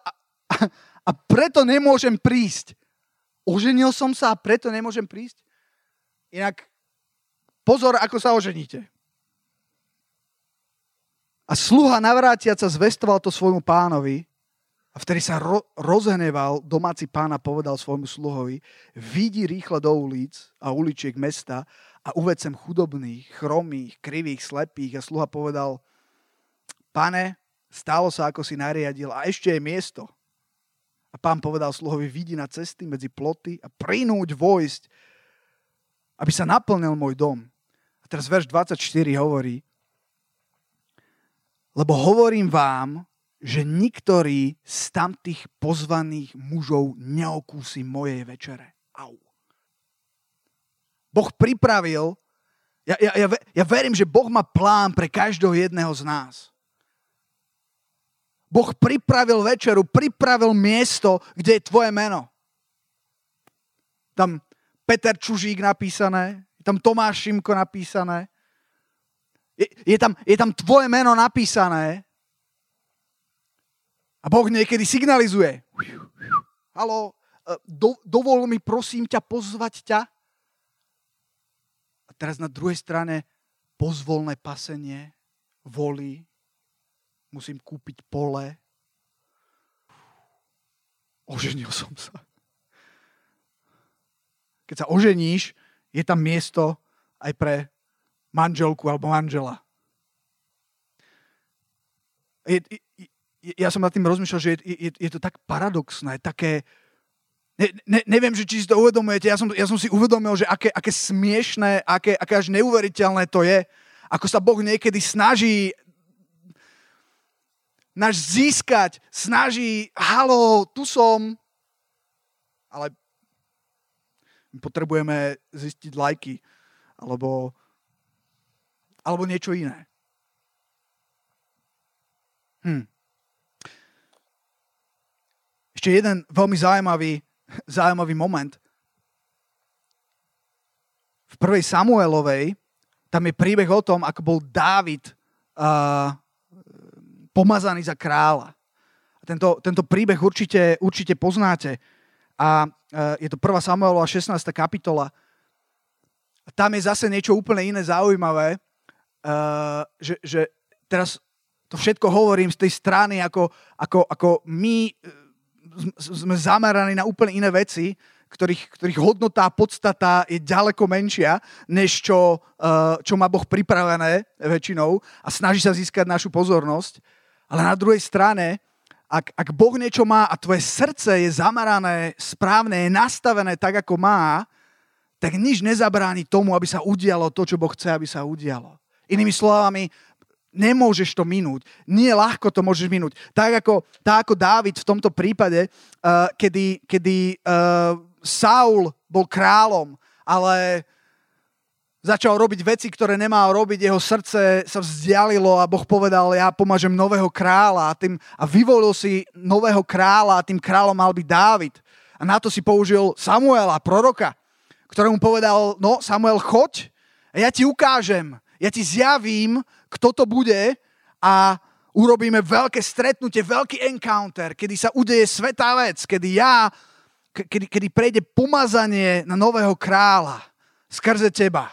A, preto nemôžem prísť. Oženil som sa a preto nemôžem prísť? Inak pozor, ako sa oženíte. A sluha navrátiaca zvestoval to svojmu pánovi a vtedy sa ro- rozhneval domáci pán a povedal svojmu sluhovi, vidí rýchle do ulic a uličiek mesta a uved chudobných, chromých, krivých, slepých a sluha povedal, pane, stalo sa, ako si nariadil a ešte je miesto. A pán povedal sluhovi, vidí na cesty medzi ploty a prinúť vojsť, aby sa naplnil môj dom. A teraz verš 24 hovorí, lebo hovorím vám, že niktorý z tamtých pozvaných mužov neokúsi mojej večere. Au. Boh pripravil, ja, ja, ja, ja verím, že Boh má plán pre každého jedného z nás. Boh pripravil večeru, pripravil miesto, kde je tvoje meno. Tam Peter Čužík napísané, tam Tomáš Šimko napísané, je, je, tam, je tam tvoje meno napísané a Boh niekedy signalizuje. Halo, e, do, dovol mi prosím ťa pozvať ťa. Teraz na druhej strane pozvolné pasenie. voli, musím kúpiť pole. Oženil som sa. Keď sa oženíš, je tam miesto aj pre manželku alebo manžela. Je, je, ja som nad tým rozmýšľal, že je, je, je to tak paradoxné, také... Ne, ne, neviem, že či si to uvedomujete, ja som, ja som si uvedomil, že aké, aké smiešné, aké, aké až neuveriteľné to je, ako sa Boh niekedy snaží náš získať, snaží, halo, tu som, ale potrebujeme zistiť lajky, alebo, alebo niečo iné. Hm. Ešte jeden veľmi zaujímavý, zaujímavý moment. V prvej Samuelovej tam je príbeh o tom, ako bol Dávid uh, pomazaný za kráľa. Tento, tento príbeh určite, určite poznáte. A uh, je to 1. Samuelova 16. kapitola. Tam je zase niečo úplne iné zaujímavé, uh, že, že teraz to všetko hovorím z tej strany, ako, ako, ako my sme zameraní na úplne iné veci, ktorých, ktorých hodnota a podstata je ďaleko menšia, než čo, uh, čo má Boh pripravené väčšinou a snaží sa získať našu pozornosť. Ale na druhej strane, ak, ak Boh niečo má a tvoje srdce je zamerané správne, je nastavené tak, ako má, tak nič nezabráni tomu, aby sa udialo to, čo Boh chce, aby sa udialo. Inými slovami, Nemôžeš to minúť. Nie ľahko to môžeš minúť. Tak ako, tak ako Dávid v tomto prípade, uh, kedy, kedy uh, Saul bol kráľom, ale začal robiť veci, ktoré nemal robiť, jeho srdce sa vzdialilo a Boh povedal, ja pomážem nového kráľa a, tým, a vyvolil si nového kráľa a tým kráľom mal byť Dávid. A na to si použil Samuela, proroka, ktorému povedal, no Samuel, choď a ja ti ukážem, ja ti zjavím, kto to bude a urobíme veľké stretnutie, veľký encounter, kedy sa udeje svetá vec, kedy ja, kedy, kedy prejde pomazanie na nového kráľa skrze teba.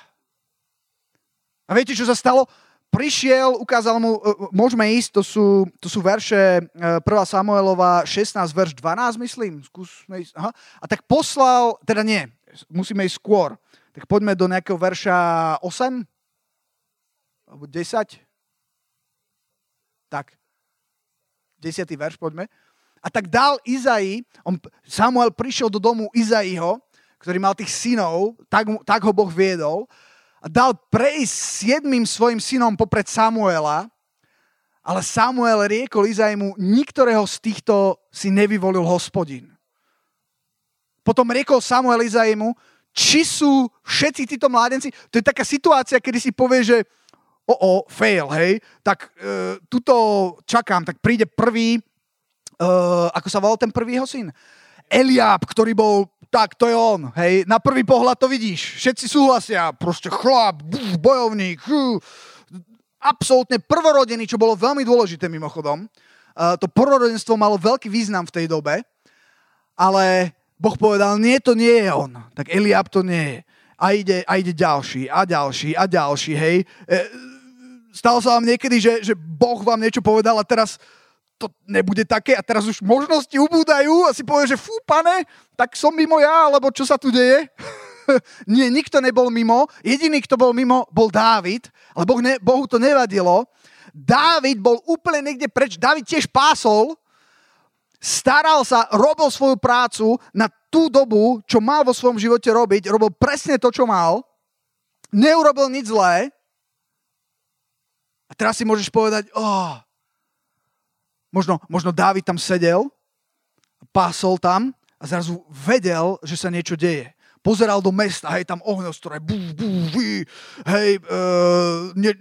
A viete, čo sa stalo? Prišiel, ukázal mu, e, môžeme ísť, to sú, to sú verše 1. E, Samuelova 16, verš 12, myslím. Skúsme ísť. Aha. A tak poslal, teda nie, musíme ísť skôr. Tak poďme do nejakého verša 8, alebo 10. Tak, 10. verš, poďme. A tak dal Izai, on, Samuel prišiel do domu Izaiho, ktorý mal tých synov, tak, tak ho Boh viedol, a dal prejsť siedmým svojim synom popred Samuela, ale Samuel riekol Izaimu, niktorého z týchto si nevyvolil hospodin. Potom riekol Samuel Izaimu, či sú všetci títo mládenci, to je taká situácia, kedy si povie, že o, o, fail, hej, tak uh, tuto čakám, tak príde prvý, uh, ako sa volal ten prvý jeho syn? Eliab, ktorý bol, tak to je on, hej, na prvý pohľad to vidíš, všetci súhlasia, proste chlap, bojovník, uh, absolútne prvorodený, čo bolo veľmi dôležité mimochodom. Uh, to prvorodenstvo malo veľký význam v tej dobe, ale Boh povedal, nie, to nie je on. Tak Eliab to nie je. A ide, a ide ďalší, a ďalší, a ďalší, hej. E, stalo sa vám niekedy, že, že Boh vám niečo povedal a teraz to nebude také a teraz už možnosti ubúdajú a si povie, že fú, pane, tak som mimo ja, alebo čo sa tu deje? Nie, nikto nebol mimo. Jediný, kto bol mimo, bol Dávid, ale boh ne, Bohu to nevadilo. Dávid bol úplne niekde preč. Dávid tiež pásol, staral sa, robil svoju prácu na tú dobu, čo mal vo svojom živote robiť, robil presne to, čo mal, neurobil nič zlé, teraz si môžeš povedať, oh, možno, možno Dávid tam sedel, pásol tam a zrazu vedel, že sa niečo deje. Pozeral do mesta, hej, tam ohňostroje, bú, bú, vy, hej, uh, ne,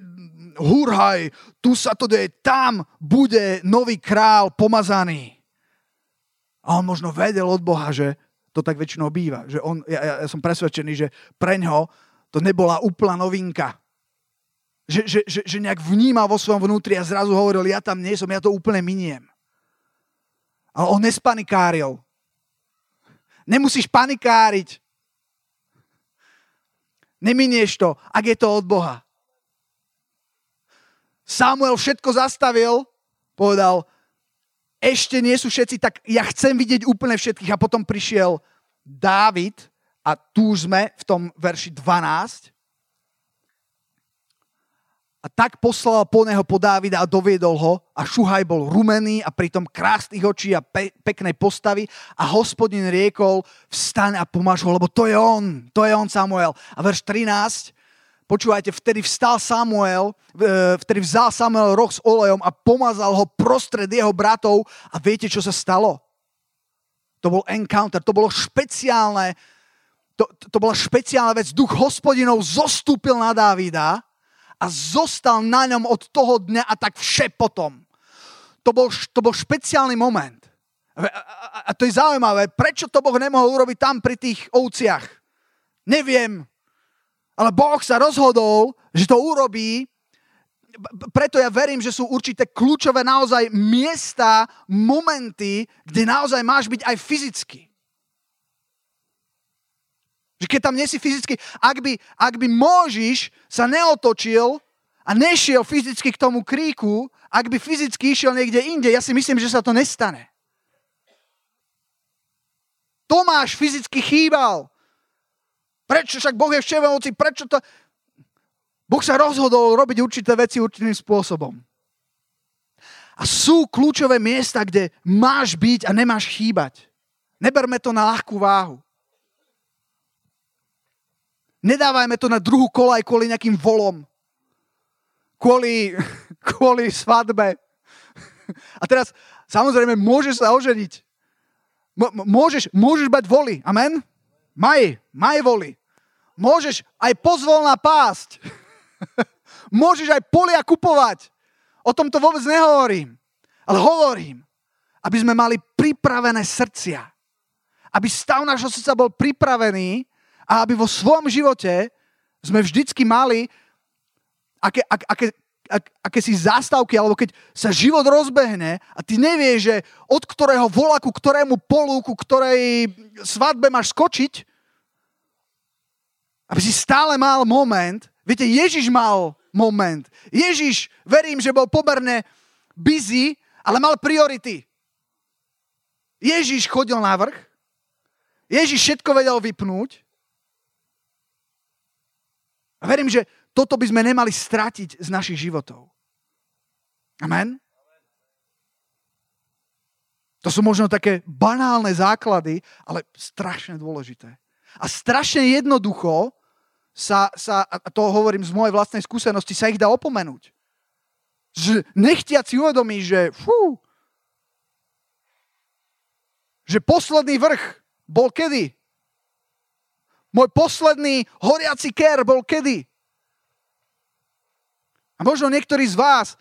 hurhaj, tu sa to deje, tam bude nový král pomazaný. A on možno vedel od Boha, že to tak väčšinou býva. Že on, ja, ja som presvedčený, že preňho to nebola úplná novinka že, že, že, že nejak vnímal vo svojom vnútri a zrazu hovoril, ja tam nie som, ja to úplne miniem. Ale on nespanikáril. Nemusíš panikáriť. Neminieš to, ak je to od Boha. Samuel všetko zastavil, povedal, ešte nie sú všetci, tak ja chcem vidieť úplne všetkých. A potom prišiel Dávid a tu sme v tom verši 12 a tak poslal po neho po Dávida a doviedol ho a Šuhaj bol rumený a pritom krásnych očí a pe- peknej postavy a hospodin riekol, vstaň a pomáš ho, lebo to je on, to je on Samuel. A verš 13, počúvajte, vtedy vstal Samuel, e, vtedy vzal Samuel roh s olejom a pomazal ho prostred jeho bratov a viete, čo sa stalo? To bol encounter, to bolo špeciálne, to, to bola špeciálna vec. Duch hospodinov zostúpil na Dávida a zostal na ňom od toho dňa a tak vše potom. To bol, to bol špeciálny moment. A, a, a to je zaujímavé. Prečo to Boh nemohol urobiť tam pri tých ovciach? Neviem. Ale Boh sa rozhodol, že to urobí. Preto ja verím, že sú určité kľúčové naozaj miesta, momenty, kde naozaj máš byť aj fyzicky. Že keď tam nie si fyzicky, ak by, ak by Môžiš sa neotočil a nešiel fyzicky k tomu kríku, ak by fyzicky išiel niekde inde, ja si myslím, že sa to nestane. Tomáš fyzicky chýbal. Prečo však Boh je všemoci? Prečo to... Boh sa rozhodol robiť určité veci určitým spôsobom. A sú kľúčové miesta, kde máš byť a nemáš chýbať. Neberme to na ľahkú váhu. Nedávajme to na druhú kolaj kvôli nejakým volom. Kvôli, kvôli svadbe. A teraz, samozrejme, môžeš sa oženiť. môžeš, môžeš mať voly. Amen? Maj, maj voly. Môžeš aj pozvolná pásť. môžeš aj polia kupovať. O tom to vôbec nehovorím. Ale hovorím, aby sme mali pripravené srdcia. Aby stav nášho srdca bol pripravený a aby vo svojom živote sme vždycky mali aké, aké, aké, aké si zástavky, alebo keď sa život rozbehne a ty nevieš, že od ktorého vola ku ktorému polu, ku ktorej svadbe máš skočiť, aby si stále mal moment. Viete, Ježiš mal moment. Ježiš, verím, že bol pomerne busy, ale mal priority. Ježiš chodil na vrch, Ježiš všetko vedel vypnúť a verím, že toto by sme nemali stratiť z našich životov. Amen? To sú možno také banálne základy, ale strašne dôležité. A strašne jednoducho sa, sa, a to hovorím z mojej vlastnej skúsenosti, sa ich dá opomenúť. Že nechtiac si uvedomí, že fú, že posledný vrch bol kedy? Môj posledný horiaci ker bol kedy? A možno niektorí z vás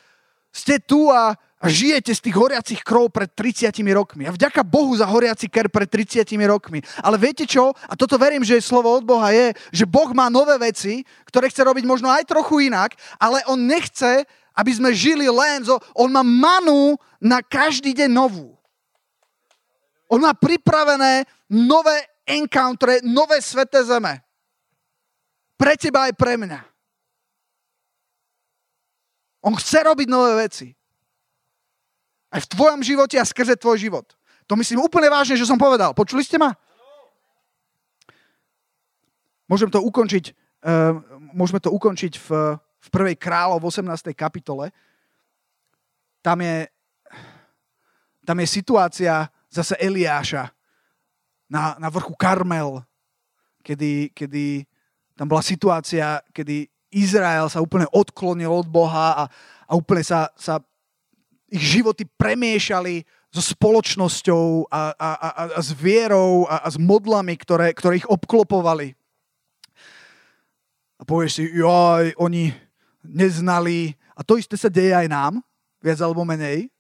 ste tu a, žijete z tých horiacich krov pred 30 rokmi. A vďaka Bohu za horiaci ker pred 30 rokmi. Ale viete čo? A toto verím, že je slovo od Boha je, že Boh má nové veci, ktoré chce robiť možno aj trochu inak, ale On nechce, aby sme žili len zo... On má manu na každý deň novú. On má pripravené nové encounter, nové sveté zeme. Pre teba aj pre mňa. On chce robiť nové veci. Aj v tvojom živote a skrze tvoj život. To myslím úplne vážne, že som povedal. Počuli ste ma? Môžem to ukončiť, uh, môžeme to ukončiť v, v prvej kráľov v 18. kapitole. Tam je, tam je situácia zase Eliáša, na, na vrchu Karmel, kedy, kedy tam bola situácia, kedy Izrael sa úplne odklonil od Boha a, a úplne sa, sa ich životy premiešali so spoločnosťou a, a, a, a s vierou a, a s modlami, ktoré, ktoré ich obklopovali. A povieš si, joj, oni neznali. A to isté sa deje aj nám, viac alebo menej.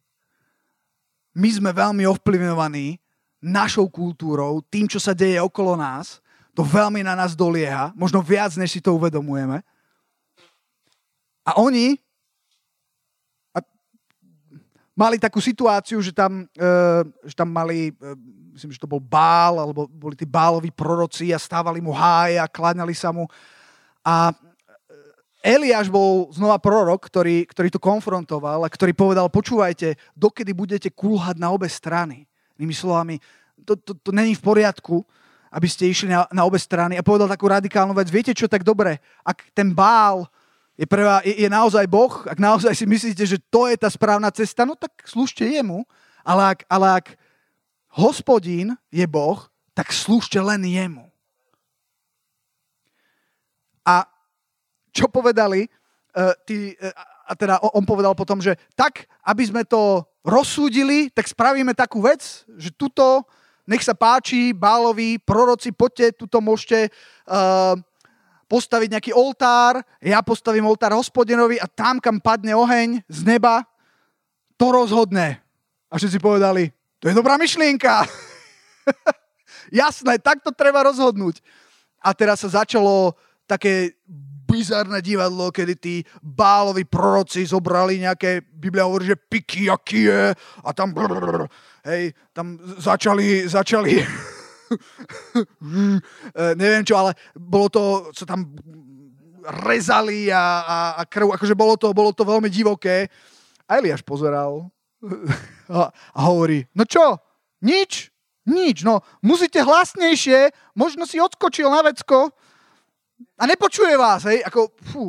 My sme veľmi ovplyvňovaní našou kultúrou, tým, čo sa deje okolo nás, to veľmi na nás dolieha, možno viac, než si to uvedomujeme. A oni a mali takú situáciu, že tam, e, že tam mali, e, myslím, že to bol Bál, alebo boli tí Báloví proroci a stávali mu háje a kláňali sa mu. A Eliáš bol znova prorok, ktorý, ktorý to konfrontoval a ktorý povedal, počúvajte, dokedy budete kulhať na obe strany. Inými slovami, to, to, to není v poriadku, aby ste išli na, na obe strany. A povedal takú radikálnu vec, viete čo, tak dobre, ak ten bál je, pre vás, je, je naozaj Boh, ak naozaj si myslíte, že to je tá správna cesta, no tak slúžte jemu, ale ak, ale ak hospodín je Boh, tak slúžte len jemu. A čo povedali, uh, tí, uh, a teda on povedal potom, že tak, aby sme to rozsúdili, tak spravíme takú vec, že tuto, nech sa páči, bálovi, proroci, poďte, tuto môžete uh, postaviť nejaký oltár, ja postavím oltár hospodinovi a tam, kam padne oheň z neba, to rozhodne. A všetci povedali, to je dobrá myšlienka. Jasné, tak to treba rozhodnúť. A teraz sa začalo také bizarné divadlo, kedy tí bálovi proroci zobrali nejaké, Biblia hovorí, že piky, aký je, a tam, brr, hej, tam začali, začali, neviem čo, ale bolo to, sa tam rezali a, a, a krv, akože bolo to, bolo to veľmi divoké. A Eliáš pozeral a, a hovorí, no čo, nič, nič, no. Musíte hlasnejšie, možno si odskočil na vecko, a nepočuje vás, hej, ako, fú,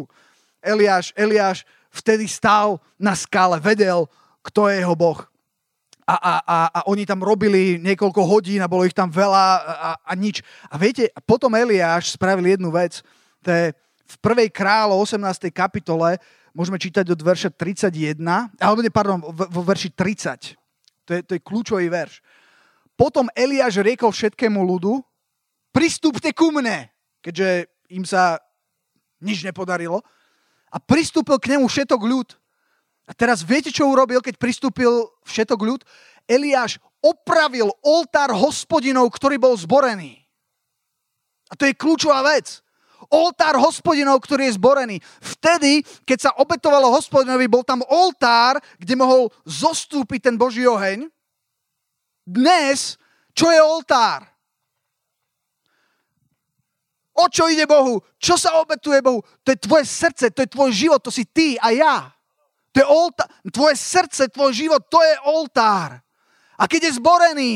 Eliáš, Eliáš vtedy stál na skále, vedel, kto je jeho Boh. A, a, a, a oni tam robili niekoľko hodín a bolo ich tam veľa a, a nič. A viete, potom Eliáš spravil jednu vec, to je v prvej králo 18. kapitole, môžeme čítať od verša 31, alebo nie, pardon, vo verši 30. To je, to je kľúčový verš. Potom Eliáš riekol všetkému ľudu, pristúpte ku mne, keďže im sa nič nepodarilo. A pristúpil k nemu všetok ľud. A teraz viete, čo urobil, keď pristúpil všetok ľud? Eliáš opravil oltár hospodinov, ktorý bol zborený. A to je kľúčová vec. Oltár hospodinov, ktorý je zborený. Vtedy, keď sa obetovalo hospodinovi, bol tam oltár, kde mohol zostúpiť ten Boží oheň. Dnes, čo je oltár? O čo ide Bohu? Čo sa obetuje Bohu? To je tvoje srdce, to je tvoj život, to si ty a ja. To je oltár. Tvoje srdce, tvoj život, to je oltár. A keď je zborený,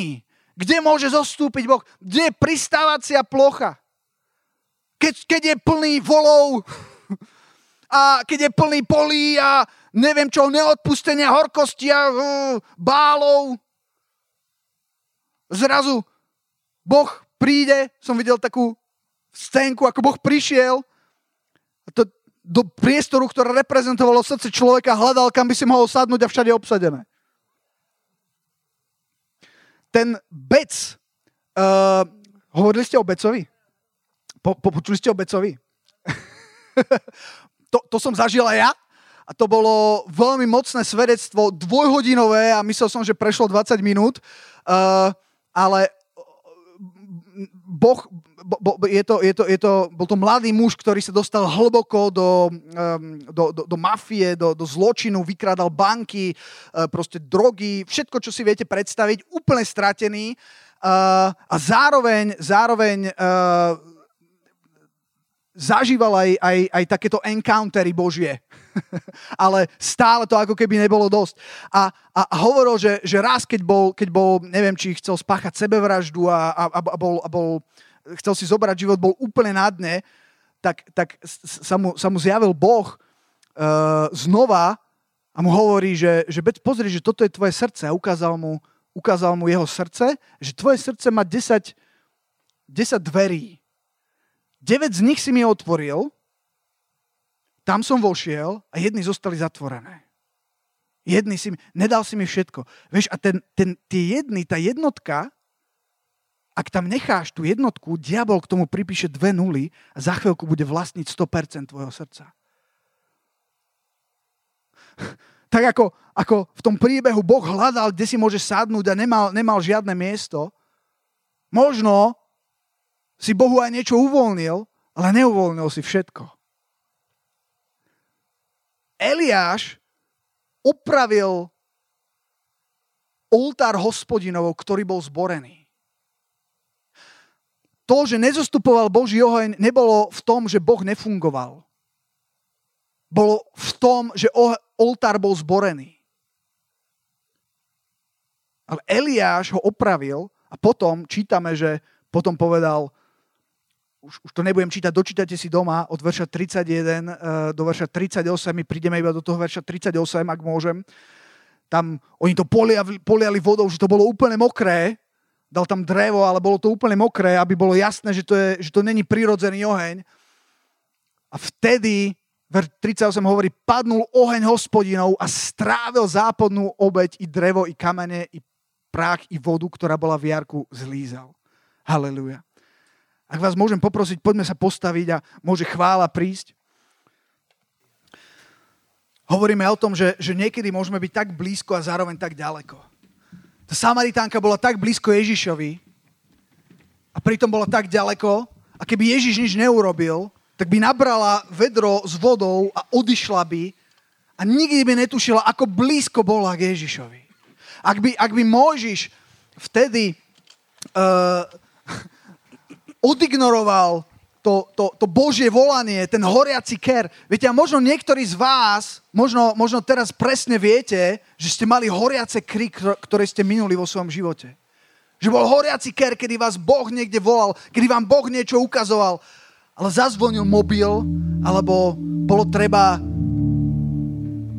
kde môže zostúpiť Boh? Kde je pristávacia plocha? Keď, keď je plný volov a keď je plný polí a neviem čo, neodpustenia, horkosti a uh, bálov. Zrazu Boh príde, som videl takú scénku, ako Boh prišiel to, do priestoru, ktoré reprezentovalo srdce človeka, hľadal, kam by si mohol sadnúť a všade obsadené. Ten bec, uh, hovorili ste o becovi? Po, po, počuli ste o becovi? to, to som zažil aj ja a to bolo veľmi mocné svedectvo, dvojhodinové a myslel som, že prešlo 20 minút, uh, ale boh, bo, bo, je to, je to, je to, bol to mladý muž, ktorý sa dostal hlboko do, do, do, do mafie, do, do zločinu, vykrádal banky, uh, proste drogy, všetko, čo si viete predstaviť, úplne stratený. Uh, a zároveň, zároveň uh, zažíval aj, aj, aj takéto encountery Božie. Ale stále to ako keby nebolo dosť. A, a, hovoril, že, že raz, keď bol, keď bol, neviem, či chcel spáchať sebevraždu a, a, a, bol, a bol, chcel si zobrať život, bol úplne na dne, tak, tak sa, mu, sa mu zjavil Boh uh, znova a mu hovorí, že, že pozri, že toto je tvoje srdce. A ukázal mu, ukázal mu jeho srdce, že tvoje srdce má 10, 10 dverí 9 z nich si mi otvoril, tam som vošiel a jedny zostali zatvorené. Jedny si mi, nedal si mi všetko. Vieš, a ten, ten, tie jedny, tá jednotka, ak tam necháš tú jednotku, diabol k tomu pripíše dve nuly a za chvíľku bude vlastniť 100% tvojho srdca. tak ako, ako v tom príbehu Boh hľadal, kde si môže sadnúť a nemal, nemal žiadne miesto, možno si Bohu aj niečo uvoľnil, ale neuvoľnil si všetko. Eliáš upravil oltár hospodinov, ktorý bol zborený. To, že nezostupoval Boží oheň, nebolo v tom, že Boh nefungoval. bolo v tom, že oltár bol zborený. Ale Eliáš ho opravil a potom čítame, že potom povedal, už, už to nebudem čítať, dočítate si doma od verša 31 uh, eh, do verša 38, my prídeme iba do toho verša 38, ak môžem. Tam oni to poliali, poliali vodou, že to bolo úplne mokré, dal tam drevo, ale bolo to úplne mokré, aby bolo jasné, že to, je, že to není prirodzený oheň. A vtedy, ver 38 hovorí, padnul oheň hospodinov a strávil západnú obeď i drevo, i kamene, i prach, i vodu, ktorá bola v jarku, zlízal. Halelujá. Ak vás môžem poprosiť, poďme sa postaviť a môže chvála prísť. Hovoríme o tom, že, že niekedy môžeme byť tak blízko a zároveň tak ďaleko. Tá Samaritánka bola tak blízko Ježišovi a pritom bola tak ďaleko a keby Ježiš nič neurobil, tak by nabrala vedro s vodou a odišla by a nikdy by netušila, ako blízko bola k Ježišovi. Ak by, ak by Mojžiš vtedy uh, odignoroval to, to, to Božie volanie, ten horiaci ker. Viete, a možno niektorí z vás, možno, možno teraz presne viete, že ste mali horiace kry, ktoré ste minuli vo svojom živote. Že bol horiaci ker, kedy vás Boh niekde volal, kedy vám Boh niečo ukazoval, ale zazvonil mobil, alebo bolo treba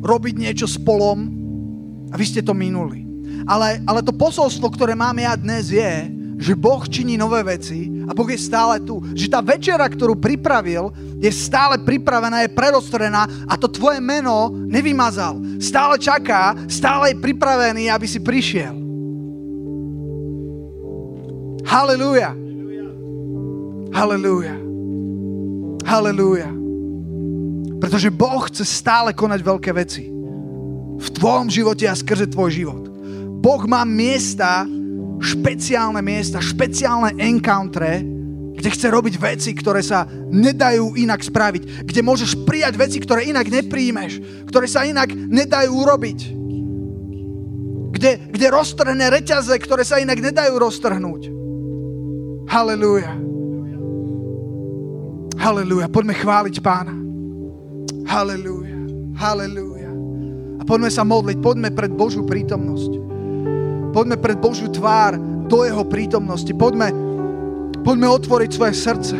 robiť niečo s a vy ste to minuli. Ale, ale to posolstvo, ktoré mám ja dnes je, že Boh činí nové veci a Boh je stále tu. Že tá večera, ktorú pripravil, je stále pripravená, je predostrená a to tvoje meno nevymazal. Stále čaká, stále je pripravený, aby si prišiel. Halelúja. Halelúja. Halelúja. Pretože Boh chce stále konať veľké veci. V tvojom živote a skrze tvoj život. Boh má miesta, špeciálne miesta, špeciálne encountre, kde chce robiť veci, ktoré sa nedajú inak spraviť, kde môžeš prijať veci, ktoré inak nepríjmeš, ktoré sa inak nedajú urobiť. Kde, kde roztrhne reťaze, ktoré sa inak nedajú roztrhnúť. Halelúja. Halelúja. Poďme chváliť pána. Halelúja. Halelúja. A poďme sa modliť, poďme pred Božú prítomnosť. Poďme pred Božiu tvár do Jeho prítomnosti. Poďme, poďme otvoriť svoje srdce.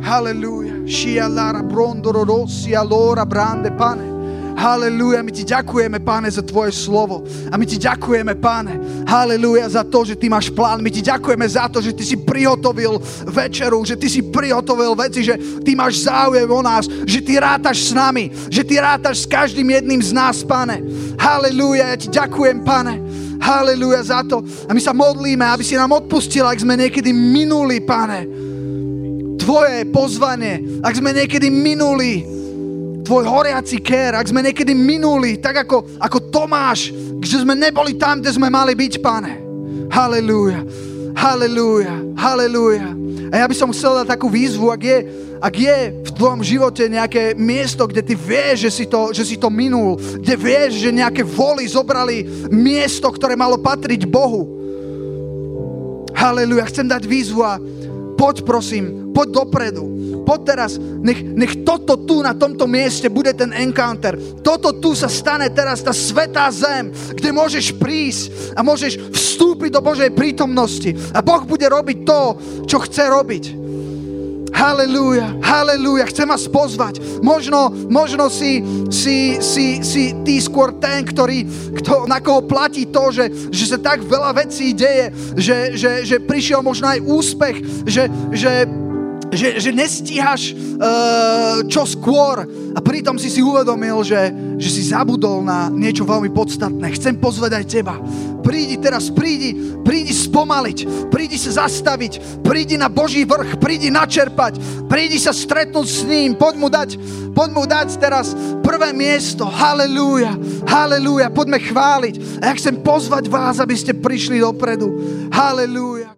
Halelúja. Šia lara brondoro rossi allora brande pane. Halelúja, my ti ďakujeme, páne, za tvoje slovo. A my ti ďakujeme, páne, halelúja, za to, že ty máš plán. My ti ďakujeme za to, že ty si prihotovil večeru, že ty si prihotovil veci, že ty máš záujem o nás, že ty rátaš s nami, že ty rátaš s každým jedným z nás, páne. Halelúja, ja ti ďakujem, páne. Halelúja za to. A my sa modlíme, aby si nám odpustil, ak sme niekedy minuli, pane, tvoje pozvanie, ak sme niekedy minuli tvoj horiaci kér, ak sme niekedy minuli, tak ako, ako Tomáš, že sme neboli tam, kde sme mali byť, pane. Halelúja, halelúja, halelúja. A ja by som chcel dať takú výzvu, ak je, ak je v tvojom živote nejaké miesto, kde ty vieš, že si, to, že si to minul, kde vieš, že nejaké voly zobrali miesto, ktoré malo patriť Bohu. Haleluja, chcem dať výzvu a poď prosím, poď dopredu. Poď teraz, nech, nech toto tu na tomto mieste bude ten encounter. Toto tu sa stane teraz tá svetá zem, kde môžeš prísť a môžeš vstúpiť do Božej prítomnosti. A Boh bude robiť to, čo chce robiť. Halelúja, halelúja, chcem vás pozvať. Možno, možno si, si, si, si ty skôr ten, ktorý, kto, na koho platí to, že, že sa tak veľa vecí deje, že, že, že prišiel možno aj úspech, že, že že, že nestíhaš uh, čo skôr a pritom si si uvedomil, že, že si zabudol na niečo veľmi podstatné. Chcem pozvať aj teba. Prídi teraz, prídi, prídi spomaliť, prídi sa zastaviť, prídi na Boží vrch, prídi načerpať, prídi sa stretnúť s ním, poď mu dať, poď mu dať teraz prvé miesto. Halelúja, halelúja, poďme chváliť. A ja chcem pozvať vás, aby ste prišli dopredu. Halelúja.